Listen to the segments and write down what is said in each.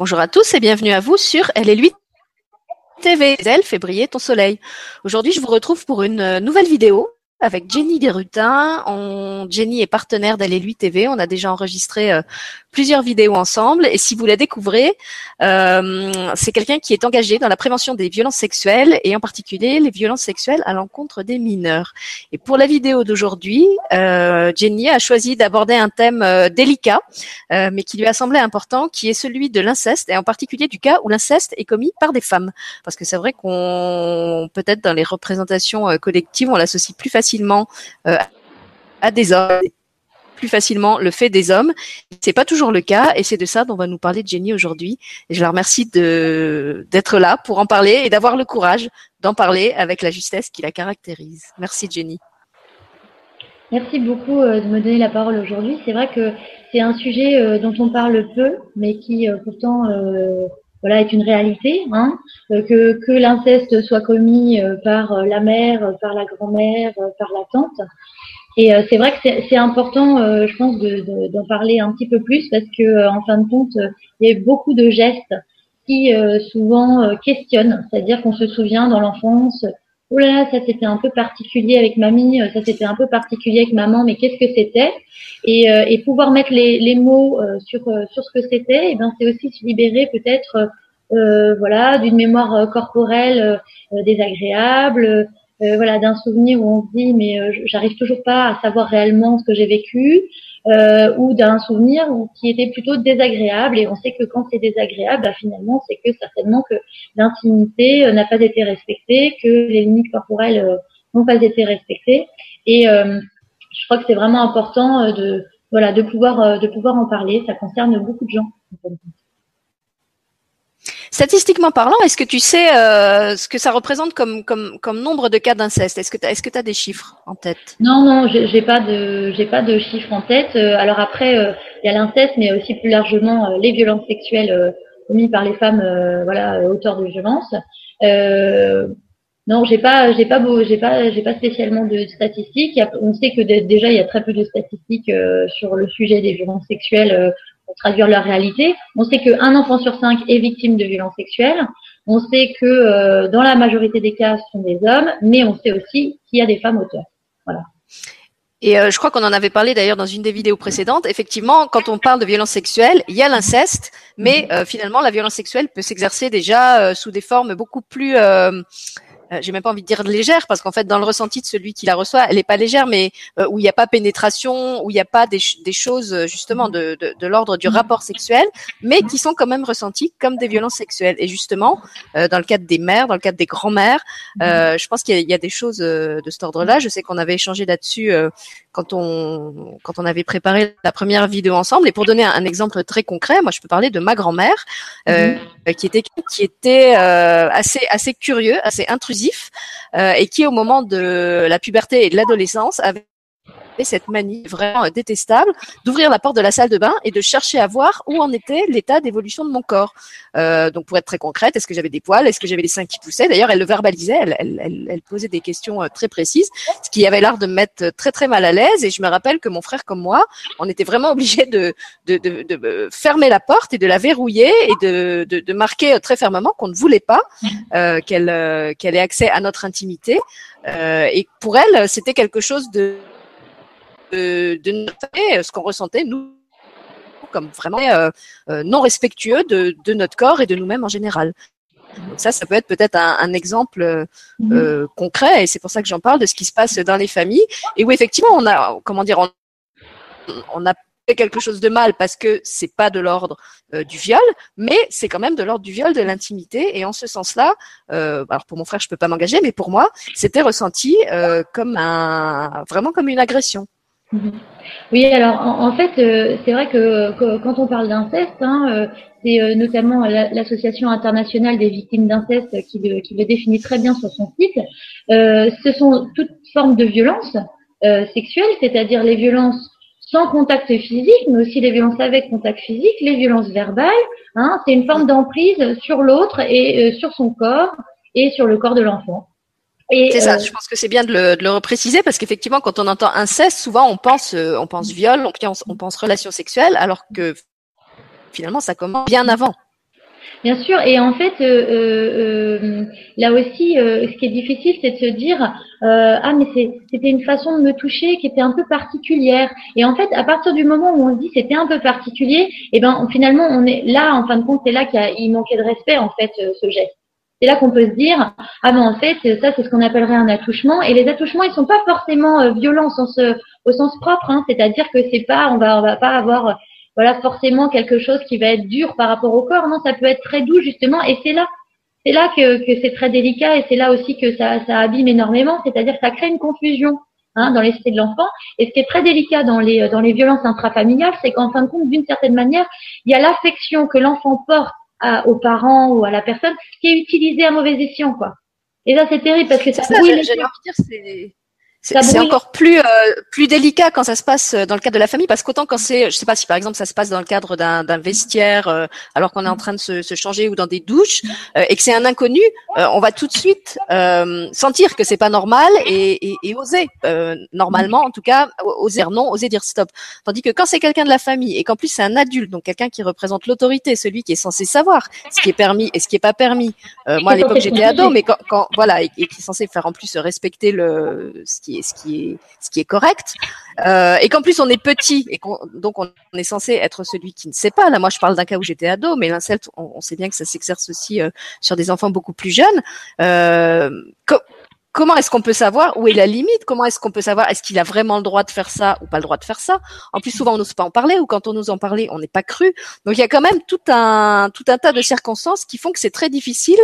Bonjour à tous et bienvenue à vous sur Elle est lui TV. Elle fait briller ton soleil. Aujourd'hui, je vous retrouve pour une euh, nouvelle vidéo avec Jenny Desrutins. On, Jenny est partenaire d'Alléluia TV. On a déjà enregistré euh, plusieurs vidéos ensemble. Et si vous la découvrez, euh, c'est quelqu'un qui est engagé dans la prévention des violences sexuelles et en particulier les violences sexuelles à l'encontre des mineurs. Et pour la vidéo d'aujourd'hui, euh, Jenny a choisi d'aborder un thème euh, délicat, euh, mais qui lui a semblé important, qui est celui de l'inceste et en particulier du cas où l'inceste est commis par des femmes. Parce que c'est vrai qu'on peut-être dans les représentations collectives, on l'associe plus facilement à des hommes plus facilement le fait des hommes. C'est pas toujours le cas et c'est de ça dont va nous parler Jenny aujourd'hui. Et je la remercie de d'être là pour en parler et d'avoir le courage d'en parler avec la justesse qui la caractérise. Merci Jenny. Merci beaucoup euh, de me donner la parole aujourd'hui. C'est vrai que c'est un sujet euh, dont on parle peu, mais qui euh, pourtant voilà est une réalité. Hein, que que l'inceste soit commis par la mère, par la grand-mère, par la tante, et euh, c'est vrai que c'est important, euh, je pense, d'en de, parler un petit peu plus parce que, euh, en fin de compte, il y a beaucoup de gestes qui souvent questionnent. C'est-à-dire qu'on se souvient dans l'enfance, oh là là, ça c'était un peu particulier avec mamie, ça c'était un peu particulier avec maman, mais qu'est-ce que c'était? Et, et, pouvoir mettre les, mots sur sur ce que c'était, et eh ben c'est aussi se libérer peut-être, voilà, d'une mémoire corporelle désagréable euh, voilà, d'un souvenir où on se dit mais euh, j'arrive toujours pas à savoir réellement ce que j'ai vécu, euh, ou d'un souvenir qui était plutôt désagréable. Et on sait que quand c'est désagréable, bah, finalement, c'est que certainement que l'intimité n'a pas été respectée, que les limites corporelles n'ont pas été respectées. Et je crois que c'est vraiment important de voilà de pouvoir de pouvoir en parler. Ça concerne beaucoup de gens. Statistiquement parlant, est-ce que tu sais euh, ce que ça représente comme, nombre de cas d'inceste? Est-ce que tu as, des chiffres en tête? Non, non, j'ai pas de pas de chiffres en tête. Euh, alors après, euh, il y a l'inceste, mais aussi plus largement les violences sexuelles commises par les femmes, voilà, auteurs de violences. non, j'ai pas, pas, j'ai pas, j'ai pas spécialement de statistiques. On sait que déjà il y a très peu de statistiques sur le sujet des violences sexuelles traduire leur réalité. On sait qu'un enfant sur cinq est victime de violences sexuelles. On sait que euh, dans la majorité des cas, ce sont des hommes, mais on sait aussi qu'il y a des femmes auteurs. Voilà. Et euh, je crois qu'on en avait parlé d'ailleurs dans une des vidéos précédentes. Effectivement, quand on parle de violence sexuelle, il y a l'inceste, mais euh, finalement, la violence sexuelle peut s'exercer déjà sous des formes beaucoup plus euh, j'ai même pas envie de dire légère parce qu'en fait dans le ressenti de celui qui la reçoit, elle est pas légère, mais euh, où il n'y a pas pénétration, où il n'y a pas des, des choses euh, justement de, de, de l'ordre du rapport sexuel, mais qui sont quand même ressenties comme des violences sexuelles. Et justement, dans le cadre des mères, dans le cadre des grands-mères, je pense qu'il y, y, a des choses de cet ordre-là. Je sais qu'on avait échangé là-dessus quand on quand on avait préparé la première vidéo ensemble. Et pour donner un, exemple très concret, moi je peux parler de ma grand-mère euh, mhm. qui était qui était euh, assez assez curieux, assez intrusif euh, et qui au moment de la puberté et de l'adolescence avait cette manie vraiment euh, détestable d'ouvrir la porte de la salle de bain et de chercher à voir où en était l'état d'évolution de mon corps. Euh, donc pour être très concrète, est-ce que j'avais des poils, est-ce que j'avais des seins qui poussaient? D'ailleurs, elle le verbalisait, elle, elle, elle, posait des questions euh, très précises, ce qui avait l'air de me mettre très très mal à l'aise. Et je me rappelle que mon frère comme moi, on était vraiment obligé de, de, de, de, fermer la porte et de la verrouiller et de, de, marquer très fermement qu'on ne voulait pas euh, qu'elle euh, qu'elle ait accès à notre intimité. Euh, et pour elle, c'était quelque chose de de, noter ce qu'on ressentait nous comme vraiment euh, euh, non respectueux de, de, notre corps et de nous-mêmes en général. Donc ça, ça peut être peut-être un, un, exemple euh, mhm. concret, et c'est pour ça que j'en parle de ce qui se passe dans les familles, et où effectivement on a, comment dire, on, on a fait quelque chose de mal parce que c'est pas de l'ordre du viol, mais c'est quand même de l'ordre du viol, de l'intimité, et en ce sens-là, euh, alors pour mon frère je peux pas m'engager, mais pour moi c'était ressenti comme un, vraiment comme une agression. Mhm. Oui, alors en, fait, euh, c'est vrai que, quand on parle d'inceste, hein, euh, c'est euh, notamment l'Association internationale des victimes d'inceste qui le, qui le définit très bien sur son site. ce sont toutes formes de violences sexuelles, c'est-à-dire les violences sans contact physique, mais aussi les violences avec contact physique, les violences verbales. Hein, c'est une forme d'emprise sur l'autre et sur son corps et sur le corps de l'enfant. C'est ça. Euh, je pense que c'est bien de le, de le repréciser parce qu'effectivement, quand on entend inceste, souvent on pense, euh, on pense viol, on pense, on pense relation sexuelle, alors que finalement, ça commence bien avant. Bien sûr, et en fait, euh, euh, là aussi, ce qui est difficile, c'est de se dire ah mais c'était une façon de me toucher qui était un peu particulière. Et en fait, à partir du moment où on se dit c'était un peu particulier, et eh ben finalement on est là, en fin de compte, c'est là qu'il manquait de respect en fait ce geste. C'est là qu'on peut se dire ah mais en fait ça c'est ce qu'on appellerait un attouchement et les attouchements ils sont pas forcément violents au sens, sens propre, hein. c'est-à-dire que c'est pas on va on va pas avoir voilà forcément quelque chose qui va être dur par rapport au corps. Non, ça peut être très doux justement, et c'est là, c'est là que, que c'est très délicat, et c'est là aussi que ça, ça abîme énormément. C'est-à-dire que ça crée une confusion hein, dans l'esprit de l'enfant. Et ce qui est très délicat dans les dans les violences intrafamiliales, c'est qu'en fin de compte, d'une certaine manière, il y a l'affection que l'enfant porte à, aux parents ou à la personne qui est utilisée à mauvais escient, quoi. Et là, c'est terrible parce que ça, ça dire, c'est c'est encore plus euh, plus délicat quand ça se passe dans le cadre de la famille parce qu'autant quand c'est je sais pas si par exemple ça se passe dans le cadre d'un vestiaire euh, alors qu'on est en train de se, se, changer ou dans des douches euh, et que c'est un inconnu on va tout de suite sentir que c'est pas normal et, et, et oser normalement en tout cas oser non oser dire stop. Tandis que quand c'est quelqu'un de la famille et qu'en plus c'est un adulte donc quelqu'un qui représente l'autorité celui qui est censé savoir ce qui est permis et ce qui est pas permis. Moi à l'époque j'étais ado mais quand, quand voilà et, et, qui est censé faire en plus respecter le ce qui ce qui est, ce qui est correct, euh, et qu'en plus on est petit et donc on est censé être celui qui ne sait pas. Là, moi, je parle d'un cas où j'étais ado, mais l'inceste, on, sait bien que ça s'exerce aussi euh, sur des enfants beaucoup plus jeunes. Euh, comment est-ce qu'on peut savoir où est la limite? Comment est-ce qu'on peut savoir est-ce qu'il a vraiment le droit de faire ça ou pas le droit de faire ça? En plus, souvent, on n'ose pas en parler ou quand on nous en parler, on n'est pas cru. Donc, il y a quand même tout un tout un tas de circonstances qui font que c'est très difficile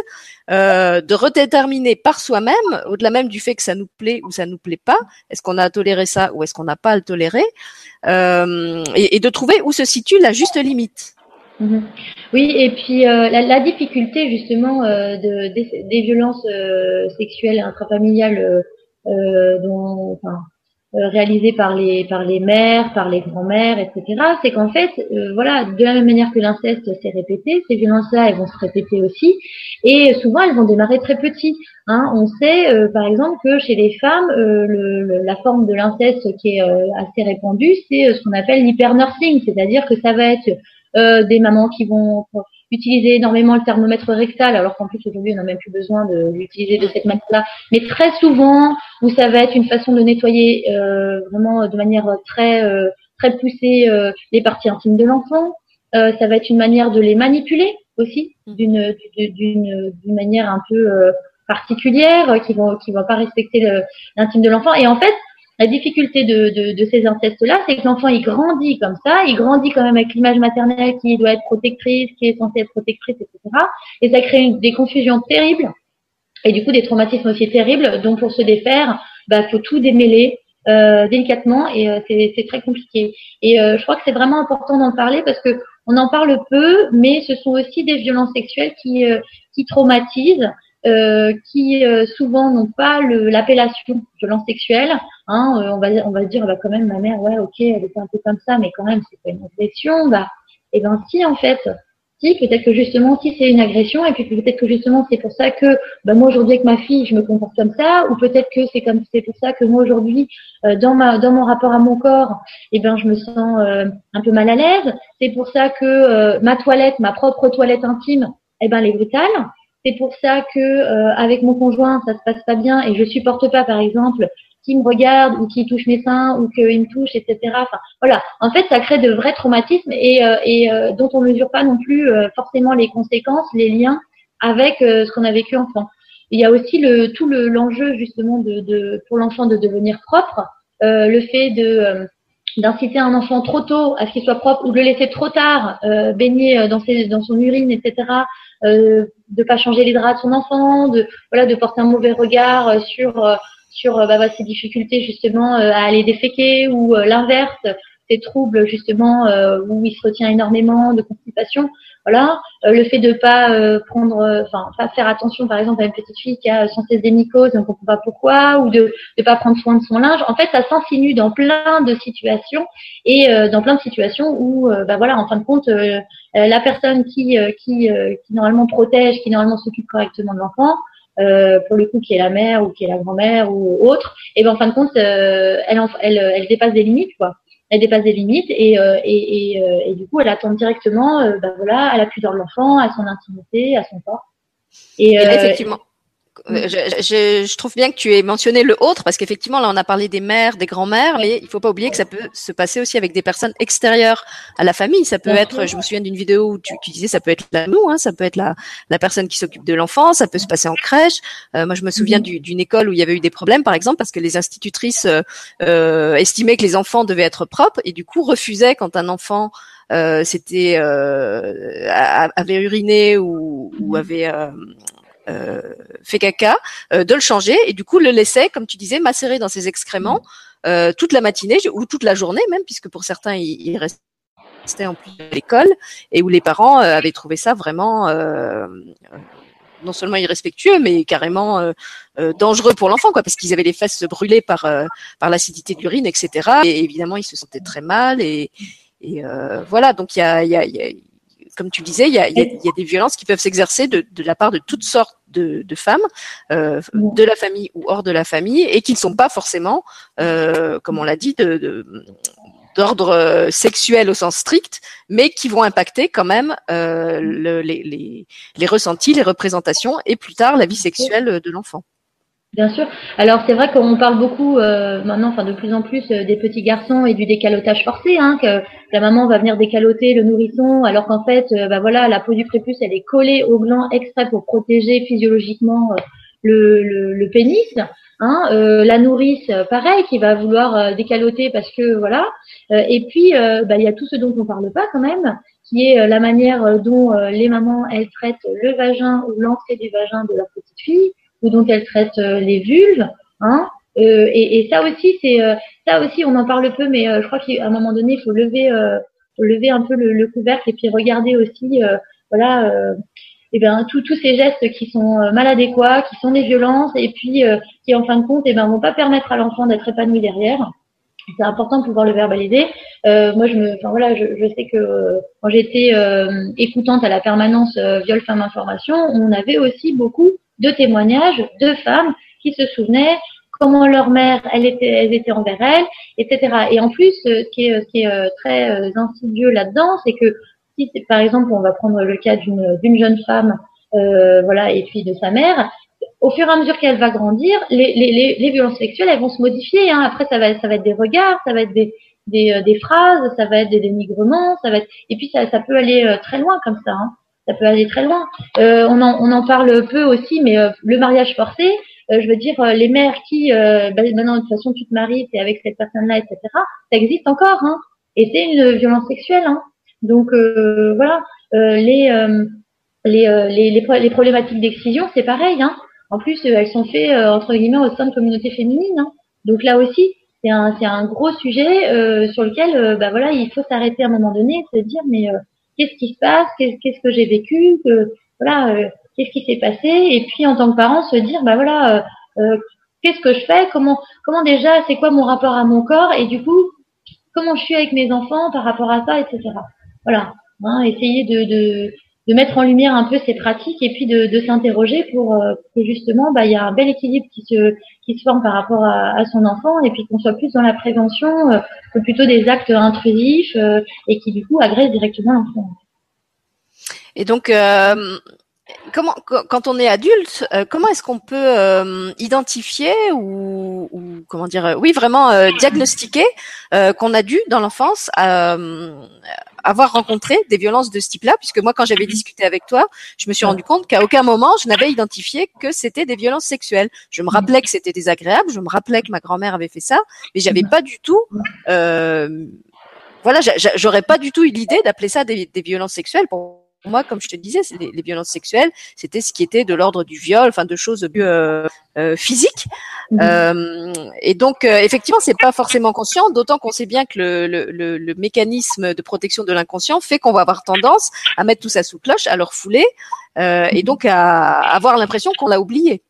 euh, de redéterminer par soi-même, au-delà même du fait que ça nous plaît ou ça nous plaît pas. Est-ce qu'on a à tolérer ça ou est-ce qu'on n'a pas à le tolérer? Euh, et, et de trouver où se situe la juste limite. Mhm. Oui, et puis euh, la, la, difficulté justement euh, de, des, des, violences euh, sexuelles intrafamiliales euh, dont, enfin, réalisées par les par les mères, par les grands-mères, etc. C'est qu'en fait, voilà, de la même manière que l'inceste s'est répété, ces violences-là, elles vont se répéter aussi, et souvent elles vont démarrer très petits. Hein. On sait, par exemple, que chez les femmes, le, la forme de l'inceste qui est assez répandue, c'est ce qu'on appelle l'hypernursing, c'est-à-dire que ça va être euh, des mamans qui vont utiliser énormément le thermomètre rectal, alors qu'en plus aujourd'hui on n'a même plus besoin de l'utiliser de cette manière-là. Mais très souvent, où ça va être une façon de nettoyer euh, vraiment de manière très euh, très poussée les parties intimes de l'enfant. ça va être une manière de les manipuler aussi, d'une d'une d'une manière un peu particulière, qui vont qui vont pas respecter l'intime de l'enfant. Et en fait, la difficulté de, de, de ces incestes-là, c'est que l'enfant, il grandit comme ça, il grandit quand même avec l'image maternelle qui doit être protectrice, qui est censée être protectrice, etc. Et ça crée des confusions terribles et du coup des traumatismes aussi terribles. Donc pour se défaire, bah faut tout démêler euh, délicatement et euh, c'est très compliqué. Et euh, je crois que c'est vraiment important d'en parler parce que on en parle peu, mais ce sont aussi des violences sexuelles qui euh, qui traumatisent euh, qui euh, souvent n'ont pas l'appellation violence sexuelle. Hein, euh, on va dire bah quand même ma mère ouais ok elle était un peu comme ça mais quand même c'est pas une agression bah et eh ben si en fait si peut-être que justement si c'est une agression et puis peut-être que justement c'est pour ça que bah, moi aujourd'hui avec ma fille je me comporte comme ça ou peut-être que c'est comme c'est pour ça que moi aujourd'hui dans mon rapport à mon corps et eh ben je me sens un peu mal à l'aise c'est pour ça que ma toilette ma propre toilette intime eh ben elle est brutale c'est pour ça que euh, avec mon conjoint, ça se passe pas bien et je supporte pas, par exemple, qu'il me regarde ou qu'il touche mes seins ou qu'il me touche, etc. Enfin, voilà. En fait, ça crée de vrais traumatismes et, euh, et euh, dont on ne mesure pas non plus forcément les conséquences, les liens avec ce qu'on a vécu enfant. Il y a aussi le tout le l'enjeu justement de, de pour l'enfant de devenir propre, le fait de d'inciter un enfant trop tôt à ce qu'il soit propre ou de le laisser trop tard baigner dans, ses, dans son urine, etc euh, de pas changer les draps de son enfant, de voilà, de porter un mauvais regard euh, sur euh, sur bah, bah, ses difficultés justement à aller déféquer ou l'inverse, ses troubles justement où il se retient énormément de constipation. Voilà, le fait de pas prendre, enfin pas faire attention par exemple à une petite fille qui a sans cesse des mycoses, on ne comprend pas pourquoi, ou de ne pas prendre soin de son linge. En fait, ça s'insinue dans plein de situations et dans plein de situations où, bah voilà, en fin de compte, euh, la personne qui, euh, qui, euh, qui normalement protège, qui normalement s'occupe correctement de l'enfant, pour le coup qui est la mère ou qui est la grand-mère ou autre, et ben en fin de compte, elle, elle, elle dépasse des limites quoi. Elle dépasse des limites et, euh, et, et, et, du coup, elle attend directement, bah voilà, à la pudeur de l'enfant, à son intimité, à son corps. Et, effectivement. Euh, je, je, trouve bien que tu aies mentionné le autre parce qu'effectivement là on a parlé des mères, des grands-mères, mais il faut pas oublier que ça peut se passer aussi avec des personnes extérieures à la famille. Ça peut être, je me souviens d'une vidéo où tu, tu, disais ça peut être la nous, hein, ça peut être la, la personne qui s'occupe de l'enfant, ça peut se passer en crèche. Euh, moi je me souviens mhm. d'une école où il y avait eu des problèmes par exemple parce que les institutrices euh, euh, estimaient que les enfants devaient être propres et du coup refusaient quand un enfant euh, c'était euh, avait uriné ou, ou mhm. avait euh, fait caca, euh, de le changer et du coup le laisser, comme tu disais, macérer dans ses excréments euh, toute la matinée ou toute la journée même, puisque pour certains il, restait en plus de l'école et où les parents avaient trouvé ça vraiment non seulement irrespectueux, mais carrément dangereux pour l'enfant, quoi, parce qu'ils avaient les fesses brûlées par par l'acidité de l'urine, etc. Et évidemment, ils se sentaient très mal et, et voilà. Donc il y a, y, a, y a comme tu disais, il y a, y, a, y a, des violences qui peuvent s'exercer de, de, la part de toutes sortes de, de femmes, euh, de la famille ou hors de la famille, et qui ne sont pas forcément, euh, comme on l'a dit, d'ordre euh, sexuel au sens strict, mais qui vont impacter quand même euh, le, les, les, les ressentis, les représentations, et plus tard la vie sexuelle de l'enfant. Bien sûr. Alors c'est vrai qu'on parle beaucoup euh, maintenant, enfin de plus en plus, euh, des petits garçons et du décalotage forcé, hein, que la maman va venir décaloter le nourrisson, alors qu'en fait, euh, bah voilà, la peau du prépuce, elle est collée au gland extrait pour protéger physiologiquement le, le, le, pénis. Hein, la nourrice, pareil, qui va vouloir décaloter parce que voilà. et puis, bah, il y a tout ce dont on parle pas quand même, qui est la manière dont les mamans elles traitent le vagin ou l'entrée du vagin de leur petite fille ou dont elle traite euh, les vulves. Hein, euh, et, et, ça aussi, c'est euh, ça aussi, on en parle peu, mais je crois qu'à un moment donné, il faut lever, faut lever un peu le, le, couvercle et puis regarder aussi, voilà, et eh ben tous ces gestes qui sont mal adéquats, qui sont des violences et puis qui en fin de compte, et eh ben vont pas permettre à l'enfant d'être épanoui derrière. C'est important de pouvoir le verbaliser. Euh, moi, je me, enfin voilà, je, je sais que quand j'étais écoutante à la permanence viol femme information, on avait aussi beaucoup de témoignages de femmes qui se souvenaient comment leur mère, elle était, elles étaient envers elle, etc. Et en plus, ce qui est, ce qui est euh, très euh, insidieux là-dedans, c'est que si, par exemple, on va prendre le cas d'une jeune femme, euh, voilà, et puis de sa mère, au fur et à mesure qu'elle va grandir, les, les, les, violences sexuelles, elles vont se modifier. Hein. Après, ça va, ça va être des regards, ça va être des, des, euh, des phrases, ça va être des dénigrements, ça va être, et puis ça, ça peut aller très loin comme ça. Hein ça peut aller très loin. Euh, on, en, on en parle peu aussi, mais euh, le mariage forcé, euh, je veux dire, euh, les mères qui, bah, maintenant de toute façon tu te maries, c'est avec cette personne-là, etc. Ça existe encore, hein. Et c'est une violence sexuelle, hein. Donc voilà, les, les, les, les, problématiques d'excision, c'est pareil, hein. En plus, elles sont faites entre guillemets au sein de communautés féminines. Hein. Donc là aussi, c'est un, un gros sujet sur lequel, bah voilà, il faut s'arrêter à un moment donné et se dire, mais qu'est-ce qui se passe, qu'est-ce que j'ai vécu, que, voilà, euh, qu'est-ce qui s'est passé, et puis en tant que parent se dire, bah voilà, euh, euh, qu'est-ce que je fais, comment, comment déjà, c'est quoi mon rapport à mon corps, et du coup, comment je suis avec mes enfants par rapport à ça, etc. Voilà, hein, essayer de, de, de, mettre en lumière un peu ces pratiques et puis de, de s'interroger pour que justement, bah, il y a un bel équilibre qui se, qui se forme par rapport à, à son enfant et puis qu'on soit plus dans la prévention que plutôt des actes intrusifs et qui du coup agressent directement l'enfant. Et donc, euh, comment, quand on est adulte, euh, comment est-ce qu'on peut euh, identifier ou, ou, comment dire, oui, vraiment diagnostiquer qu'on a dû dans l'enfance avoir rencontré des violences de ce type-là, puisque moi, quand j'avais discuté avec toi, je me suis rendu compte qu'à aucun moment je n'avais identifié que c'était des violences sexuelles. Je me rappelais que c'était désagréable, je me rappelais que ma grand-mère avait fait ça, mais j'avais pas du tout voilà, j'aurais pas du tout eu l'idée d'appeler ça des, des, violences sexuelles. Pour moi, comme je te disais, les, les violences sexuelles, c'était ce qui était de l'ordre du viol, enfin de choses plus euh, euh, physiques. Mhm. Euh, et donc, effectivement, c'est pas forcément conscient, d'autant qu'on sait bien que le, le, le, mécanisme de protection de l'inconscient fait qu'on va avoir tendance à mettre tout ça sous cloche, à le refouler, euh, et donc à avoir l'impression qu'on l'a oublié.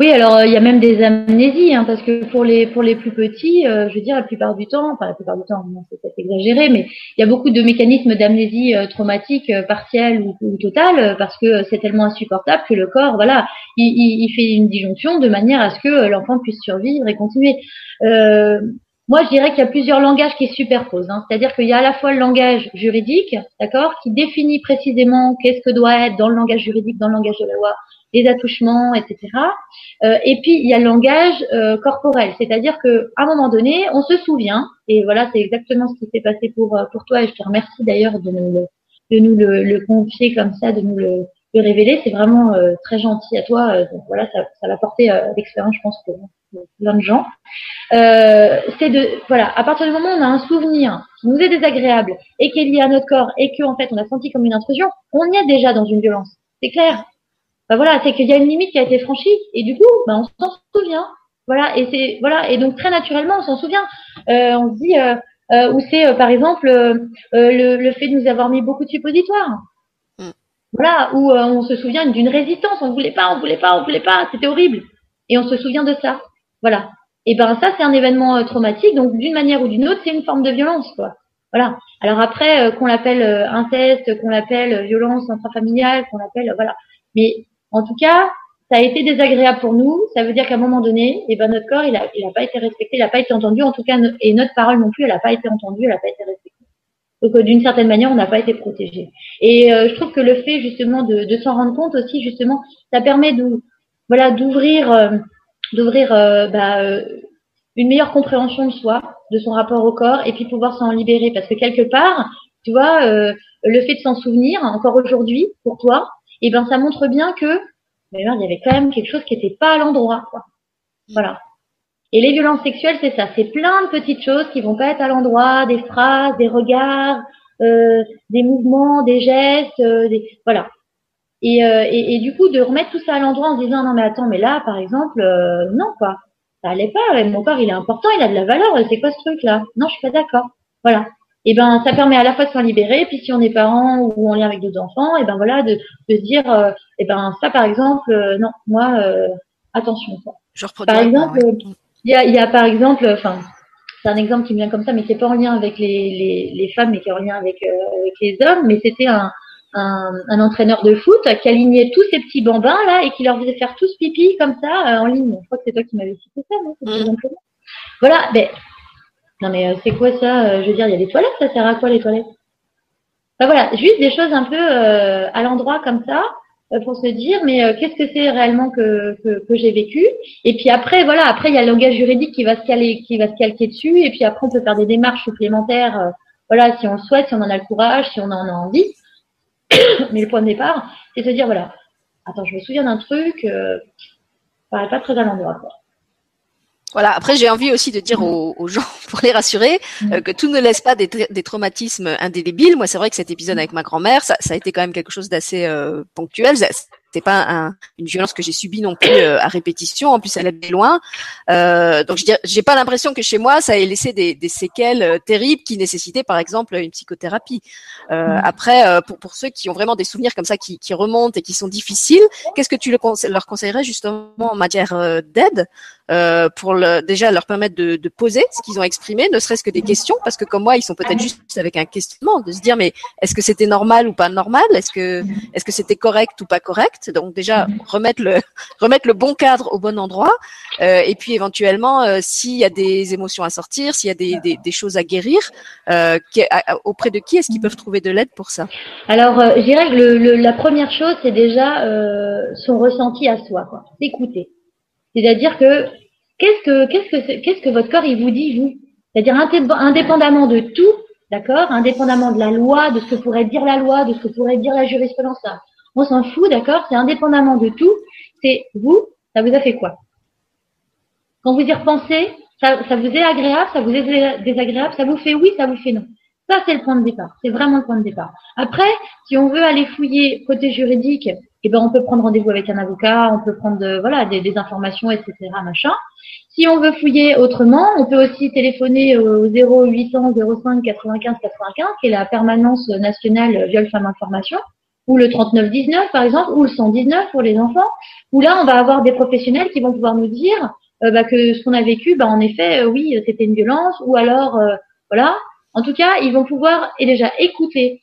Oui, alors euh, il y a même des amnésies, hein, parce que pour les pour les plus petits, euh, je veux dire la plupart du temps, enfin la plupart du temps, c'est peut-être exagéré, mais il y a beaucoup de mécanismes d'amnésie euh, traumatique partielle ou, totale, parce que c'est tellement insupportable que le corps, voilà, il, il, il, fait une disjonction de manière à ce que l'enfant puisse survivre et continuer. moi, je dirais qu'il y a plusieurs langages qui se superposent. Hein. C'est-à-dire qu'il y a à la fois le langage juridique, d'accord, qui définit précisément qu'est-ce que doit être dans le langage juridique, dans le langage de la loi, les attouchements, etc. Euh, et puis il y a le langage euh, corporel, c'est-à-dire que à un moment donné, on se souvient, et voilà, c'est exactement ce qui s'est passé pour euh, pour toi, et je te remercie d'ailleurs de nous le, de nous le, le, confier comme ça, de nous le, le révéler. C'est vraiment euh, très gentil à toi. donc voilà, ça, ça va porter l'expérience, je pense, pour, plein de gens. c'est de voilà, à partir du moment où on a un souvenir qui nous est désagréable et qui est lié à notre corps et que en fait on a senti comme une intrusion, on y est déjà dans une violence. C'est clair? Bah voilà, c'est qu'il y a une limite qui a été franchie et du coup, bah, on s'en souvient. Voilà, et c'est voilà, et donc très naturellement, on s'en souvient. Euh, on se dit euh, euh, ou c'est euh, par exemple euh, le, le, fait de nous avoir mis beaucoup de suppositoires. Mm. Voilà, où on se souvient d'une résistance, on voulait pas, on voulait pas, on voulait pas, c'était horrible, et on se souvient de ça. Voilà. Et ben ça, c'est un événement traumatique, donc d'une manière ou d'une autre, c'est une forme de violence, quoi. Voilà. Alors après, qu'on l'appelle inceste, qu'on l'appelle violence intrafamiliale, qu'on l'appelle voilà. Mais en tout cas, ça a été désagréable pour nous. Ça veut dire qu'à un moment donné, eh ben, notre corps, il a, il a pas été respecté, il n'a pas été entendu. En tout cas, et notre parole non plus, elle n'a pas été entendue, elle n'a pas été respectée. Donc, euh, d'une certaine manière, on n'a pas été protégé. Et euh, je trouve que le fait justement de, de s'en rendre compte aussi, justement, ça permet de, voilà, d'ouvrir, euh, d'ouvrir bah, une meilleure compréhension de soi, de son rapport au corps, et puis pouvoir s'en libérer. Parce que quelque part, tu vois, le fait de s'en souvenir, encore aujourd'hui, pour toi, et ben ça montre bien que il y avait quand même quelque chose qui n'était pas à l'endroit. Voilà. Et les violences sexuelles, c'est ça, c'est plein de petites choses qui vont pas être à l'endroit, des phrases, des regards, euh, des mouvements, des gestes, euh, des voilà. Et, euh, et, et, du coup, de remettre tout ça à l'endroit en se disant non mais attends, mais là, par exemple, euh, non quoi, ça allait pas. Mon corps, il est important, il a de la valeur. C'est quoi ce truc là Non, je suis pas d'accord. Voilà et eh ben ça permet à la fois de s'en libérer, puis si on est parent ou en lien avec d'autres enfants, et eh ben voilà de, de dire, euh, et eh ben ça par exemple, euh, non, moi euh, attention. Quoi. Je par exemple, il y a, y a par exemple, enfin c'est un exemple qui me vient comme ça, mais c'est pas en lien avec les, les, les, femmes, mais qui est en lien avec, avec les hommes, mais c'était un, un, un, entraîneur de foot qui alignait tous ces petits bambins là et qui leur faisait faire tous pipi comme ça en ligne. Je crois que c'est toi qui m'avais cité ça, non? Mmh. Voilà, ben non mais euh, c'est quoi ça euh, Je veux dire, il y a des toilettes, ça sert à quoi les toilettes? Enfin voilà, juste des choses un peu euh, à l'endroit comme ça pour se dire mais qu'est-ce que c'est réellement que, que, que j'ai vécu? Et puis après voilà après il y a le langage juridique qui va se caler qui va se calquer dessus et puis après on peut faire des démarches supplémentaires voilà si on le souhaite si on en a le courage si on en a envie. Mais le point de départ c'est se dire voilà attends je me souviens d'un truc euh, paraît pas très à l'endroit quoi voilà. Après, j'ai envie aussi de dire aux, gens, pour les rassurer, mm. euh, que tout ne laisse pas des, des traumatismes indélébiles. Moi, c'est vrai que cet épisode avec ma grand-mère, ça, ça, a été quand même quelque chose d'assez euh, ponctuel c'est pas un, une violence que j'ai subie non plus euh, à répétition. En plus, elle est loin. Euh, donc, je j'ai pas l'impression que chez moi, ça ait laissé des, des séquelles euh, terribles qui nécessitaient, par exemple, une psychothérapie. Euh, mm. Après, euh, pour, pour ceux qui ont vraiment des souvenirs comme ça qui, qui remontent et qui sont difficiles, qu'est-ce que tu leur conseillerais justement en matière d'aide pour le, déjà leur permettre de, de poser ce qu'ils ont exprimé, ne serait-ce que des questions, parce que comme moi, ils sont peut-être juste avec un questionnement, de se dire mais est-ce que c'était normal ou pas normal? Est-ce que est-ce que c'était correct ou pas correct? Donc déjà mhm. remettre le remettre le bon cadre au bon endroit, euh, et puis éventuellement euh, s'il y a des émotions à sortir, s'il y a des, des, des, choses à guérir, euh, auprès de qui est-ce qu'ils peuvent trouver de l'aide pour ça? Alors je dirais que le, la première chose c'est déjà son ressenti à soi, quoi. Écouter. C'est-à-dire que qu'est-ce que qu'est-ce que qu'est-ce que votre corps il vous dit vous? C'est-à-dire indépendamment de tout, d'accord, indépendamment de la loi, de ce que pourrait dire la loi, de ce que pourrait dire la jurisprudence, on s'en fout, d'accord? C'est indépendamment de tout. C'est vous, ça vous a fait quoi? Quand vous y repensez, ça, vous est agréable, ça vous est désagréable, ça vous fait oui, ça vous fait non. Ça, c'est le point de départ. C'est vraiment le point de départ. Après, si on veut aller fouiller côté juridique, eh ben, on peut prendre rendez-vous avec un avocat, on peut prendre, euh, voilà, des, informations, etc., machin. Si on veut fouiller autrement, on peut aussi téléphoner au 0800 05 95 95, qui est la permanence nationale viol femme information ou le 3919 par exemple, ou le 119 pour les enfants, où là on va avoir des professionnels qui vont pouvoir nous dire euh, bah, que ce qu'on a vécu, bah, en effet, euh, oui, c'était une violence, ou alors euh, voilà. En tout cas, ils vont pouvoir et déjà écouter,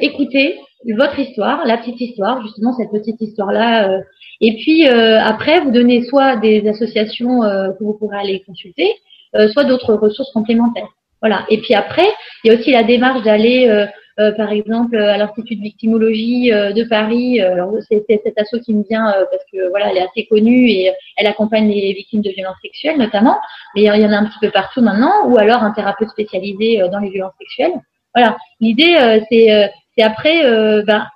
écouter votre histoire, la petite histoire, justement cette petite histoire là. et puis après, vous donner soit des associations que vous pourrez aller consulter, soit d'autres ressources complémentaires. Voilà. Et puis après, il y a aussi la démarche d'aller, par exemple, à l'Institut de victimologie de Paris. alors c'est cet asso qui me vient parce que voilà, elle est assez connue et elle accompagne les victimes de violences sexuelles notamment. Mais il y en a un petit peu partout maintenant. Ou alors un thérapeute spécialisé dans les violences sexuelles. Voilà. L'idée, c'est c'est après, ben,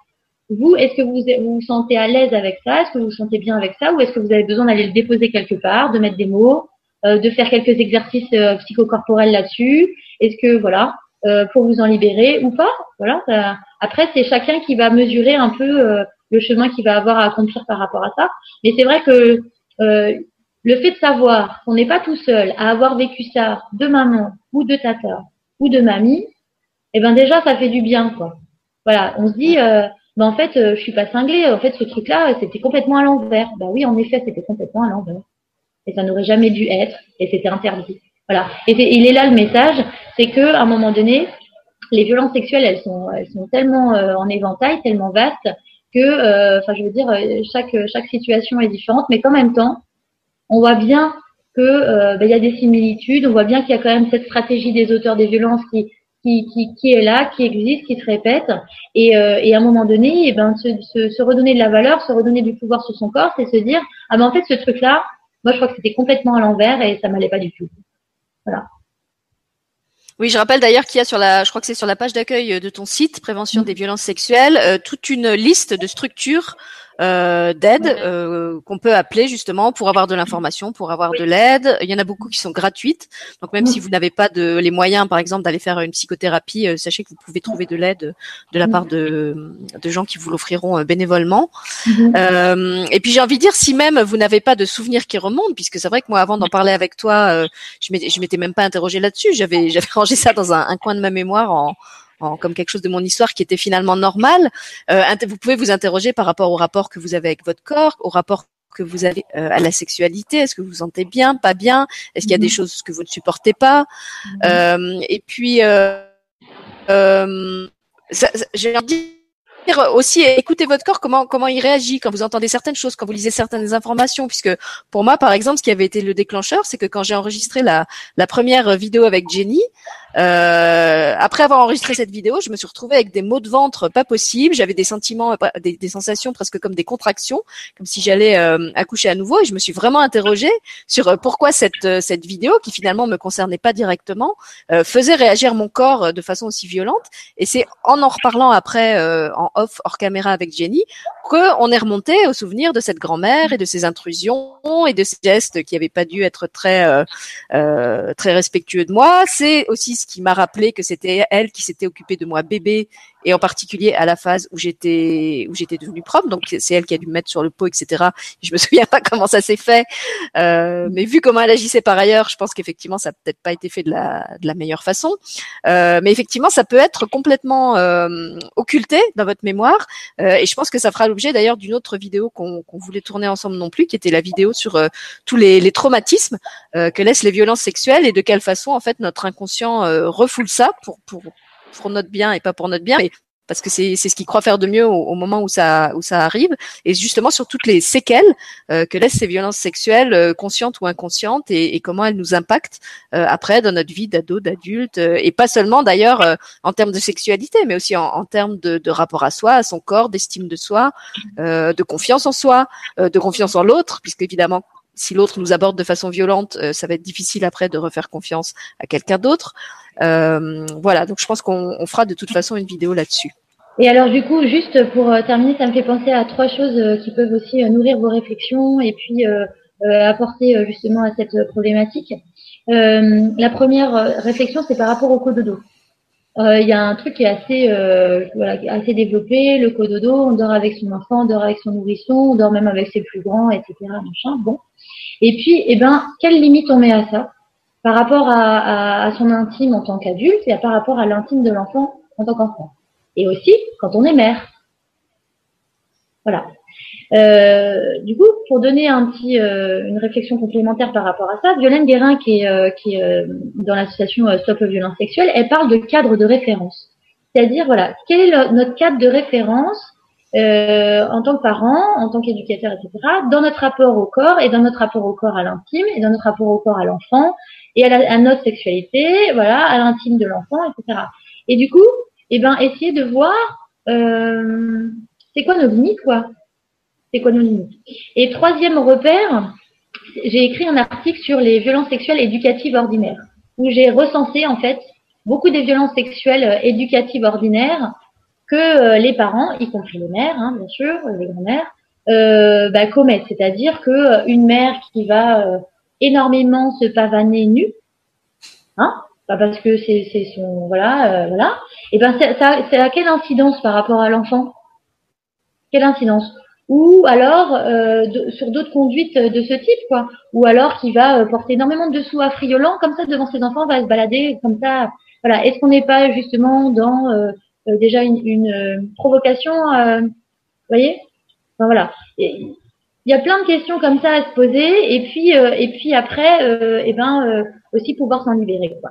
vous, est-ce que vous, vous sentez à l'aise avec ça? Est-ce que vous vous sentez bien avec ça? Ou est-ce que vous avez besoin d'aller le déposer quelque part, de mettre des mots, euh, de faire quelques exercices euh, psychocorporels là-dessus? Est-ce que, voilà, euh, pour vous en libérer ou pas Voilà. après, c'est chacun qui va mesurer un peu euh, le chemin qu'il va avoir à accomplir par rapport à ça. Mais c'est vrai que le fait de savoir qu'on n'est pas tout seul à avoir vécu ça de maman ou de tata ou de mamie, eh ben déjà, ça fait du bien, quoi. Voilà, on se dit, bah en fait, euh, je suis pas cinglée. En fait, ce truc-là, c'était complètement à l'envers. Bah oui, en effet, c'était complètement à l'envers. Et ça n'aurait jamais dû être, et c'était interdit. Voilà. Et il est là le message, c'est que à un moment donné, les violences sexuelles, elles sont, elles sont tellement euh, en éventail, tellement vastes que, euh, enfin, je veux dire, chaque chaque situation est différente, mais qu'en même temps, on voit bien que bah, il y a des similitudes. On voit bien qu'il y a quand même cette stratégie des auteurs des violences qui qui, qui, est là, qui existe, qui se répète. Et, euh, et à un moment donné, eh ben, se, se, se, redonner de la valeur, se redonner du pouvoir sur son corps, c'est se dire, ah ben en fait, ce truc-là, moi je crois que c'était complètement à l'envers et ça m'allait pas du tout. Voilà. Oui, je rappelle d'ailleurs qu'il y a sur la, je crois que c'est sur la page d'accueil de ton site, prévention des violences sexuelles, euh, toute une liste de structures euh, d'aide euh, qu'on peut appeler justement pour avoir de l'information, pour avoir de l'aide. Il y en a beaucoup qui sont gratuites. Donc même si vous n'avez pas de, les moyens, par exemple, d'aller faire une psychothérapie, euh, sachez que vous pouvez trouver de l'aide de la part de, de gens qui vous l'offriront euh, bénévolement. Mhm. et puis j'ai envie de dire, si même vous n'avez pas de souvenirs qui remontent, puisque c'est vrai que moi avant d'en parler avec toi, je m'étais même pas interrogé là-dessus. J'avais j'avais rangé ça dans un, un coin de ma mémoire en comme quelque chose de mon histoire qui était finalement normal. Euh, vous pouvez vous interroger par rapport au rapport que vous avez avec votre corps, au rapport que vous avez euh, à la sexualité. Est-ce que vous vous sentez bien, pas bien? Est-ce qu'il y a des mhm. choses que vous ne supportez pas? Mhm. euh, Et puis, euh, euh j'ai envie aussi écoutez votre corps comment comment il réagit quand vous entendez certaines choses quand vous lisez certaines informations puisque pour moi par exemple ce qui avait été le déclencheur c'est que quand j'ai enregistré la la première vidéo avec Jenny euh, après avoir enregistré cette vidéo, je me suis retrouvée avec des maux de ventre pas possibles. J'avais des sentiments, des, des, sensations presque comme des contractions, comme si j'allais euh, accoucher à nouveau. Et je me suis vraiment interrogée sur euh, pourquoi cette euh, cette vidéo, qui finalement me concernait pas directement, faisait réagir mon corps de façon aussi violente. Et c'est en en reparlant après en off hors caméra avec Jenny qu'on est remonté au souvenir de cette grand-mère et de ses intrusions et de ces gestes qui n'avaient pas dû être très très respectueux de moi. C'est aussi ce qui m'a rappelé que c'était elle qui s'était occupée de moi bébé et en particulier à la phase où j'étais où j'étais devenue prof. Donc c'est elle qui a dû me mettre sur le pot, etc. Je me souviens pas comment ça s'est fait, euh, mais vu comment elle agissait par ailleurs, je pense qu'effectivement ça n'a peut-être pas été fait de la de la meilleure façon. Euh, mais effectivement, ça peut être complètement euh, occulté dans votre mémoire. Euh, et je pense que ça fera l'objet d'ailleurs d'une autre vidéo qu'on qu'on voulait tourner ensemble non plus, qui était la vidéo sur euh, tous les, les traumatismes euh, que laissent les violences sexuelles et de quelle façon en fait notre inconscient refoule ça pour pour pour notre bien et pas pour notre bien, mais parce que c'est ce qu'il croit faire de mieux au, moment où ça où ça arrive. Et justement sur toutes les séquelles euh, que laissent ces violences sexuelles euh, conscientes ou inconscientes et, comment elles nous impactent euh, après dans notre vie d'ado d'adulte et pas seulement d'ailleurs en termes de sexualité mais aussi en, en termes de, de, rapport à soi à son corps d'estime de soi de confiance en soi de confiance en l'autre puisque évidemment si l'autre nous aborde de façon violente, ça va être difficile après de refaire confiance à quelqu'un d'autre. Euh, voilà, donc je pense qu'on fera de toute façon une vidéo là-dessus. Et alors du coup, juste pour euh, terminer, ça me fait penser à trois choses euh, qui peuvent aussi nourrir vos réflexions et puis apporter justement à cette problématique. la première réflexion, c'est par rapport au cododo. Il y a un truc qui est assez, voilà, assez développé, le cododo, on dort avec son enfant, on dort avec son nourrisson, on dort même avec ses plus grands, etc. Machin, bon. Et puis, eh ben, quelle limite on met à ça? Par rapport à, à, son intime en tant qu'adulte et par rapport à l'intime de l'enfant en tant qu'enfant. Et aussi quand on est mère. Voilà. Euh, du coup, pour donner un petit, euh, une réflexion complémentaire par rapport à ça, Violaine Guérin, qui est, euh, qui est dans l'association Stop le violence sexuelle, elle parle de cadre de référence. C'est-à-dire, voilà, quel est notre cadre de référence euh, en tant que parent, en tant qu'éducateur, etc., dans notre rapport au corps et dans notre rapport au corps à l'intime et dans notre rapport au corps à l'enfant et à, notre sexualité, voilà, à l'intime de l'enfant, etc. Et du coup, eh ben, essayer de voir euh, c'est quoi nos limites, quoi? Limites. Et troisième repère, j'ai écrit un article sur les violences sexuelles éducatives ordinaires, où j'ai recensé en fait beaucoup des violences sexuelles euh, éducatives ordinaires que euh, les parents, y compris les mères, hein, bien sûr, les grands-mères, euh, bah, commettent. C'est-à-dire que une mère qui va énormément se pavaner nue, hein, bah, parce que c'est son voilà voilà, et ben ça, ça a quelle incidence par rapport à l'enfant? Quelle incidence? Ou alors euh, sur d'autres conduites de ce type, quoi. Ou alors qui va euh, porter énormément de dessous affriolant comme ça devant ses enfants, va se balader comme ça. Voilà. Est-ce qu'on n'est pas justement dans euh, déjà une, une provocation, vous voyez? Enfin, Voilà. Il y a plein de questions comme ça à se poser, et puis et puis après, et ben aussi pouvoir s'en libérer, quoi.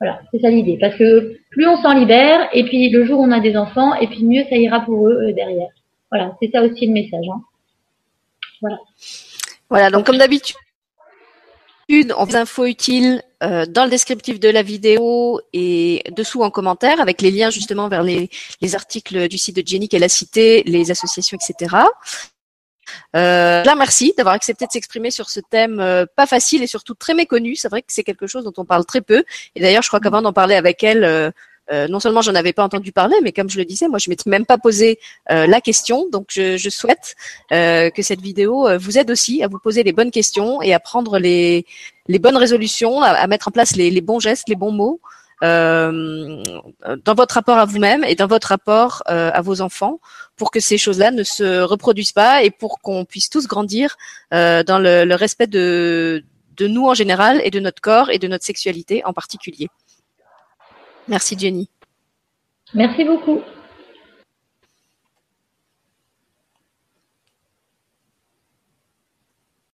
Voilà, c'est ça l'idée. Parce que plus on s'en libère, et puis le jour où on a des enfants, et puis mieux ça ira pour eux derrière. Voilà, c'est ça aussi le message. Hein. Voilà. Voilà, donc comme d'habitude, on des infos utiles euh, dans le descriptif de la vidéo et dessous en commentaire avec les liens justement vers les, articles du site de Jenny qu'elle a cité, les associations, etc. Euh, là, merci d'avoir accepté de s'exprimer sur ce thème euh, pas facile et surtout très méconnu. C'est vrai que c'est quelque chose dont on parle très peu. Et d'ailleurs, je crois qu'avant d'en parler avec elle, euh, euh, non seulement j'en avais pas entendu parler, mais comme je le disais, moi je m'étais même pas posé euh, la question. Donc je, souhaite euh, que cette vidéo vous aide aussi à vous poser les bonnes questions et à prendre les, bonnes résolutions, à, mettre en place les, bons gestes, les bons mots. Dans votre rapport à vous-même et dans votre rapport à vos enfants pour que ces choses-là ne se reproduisent pas et pour qu'on puisse tous grandir dans le, respect de nous en général et de notre corps et de notre sexualité en particulier. Merci Jenny. Merci beaucoup.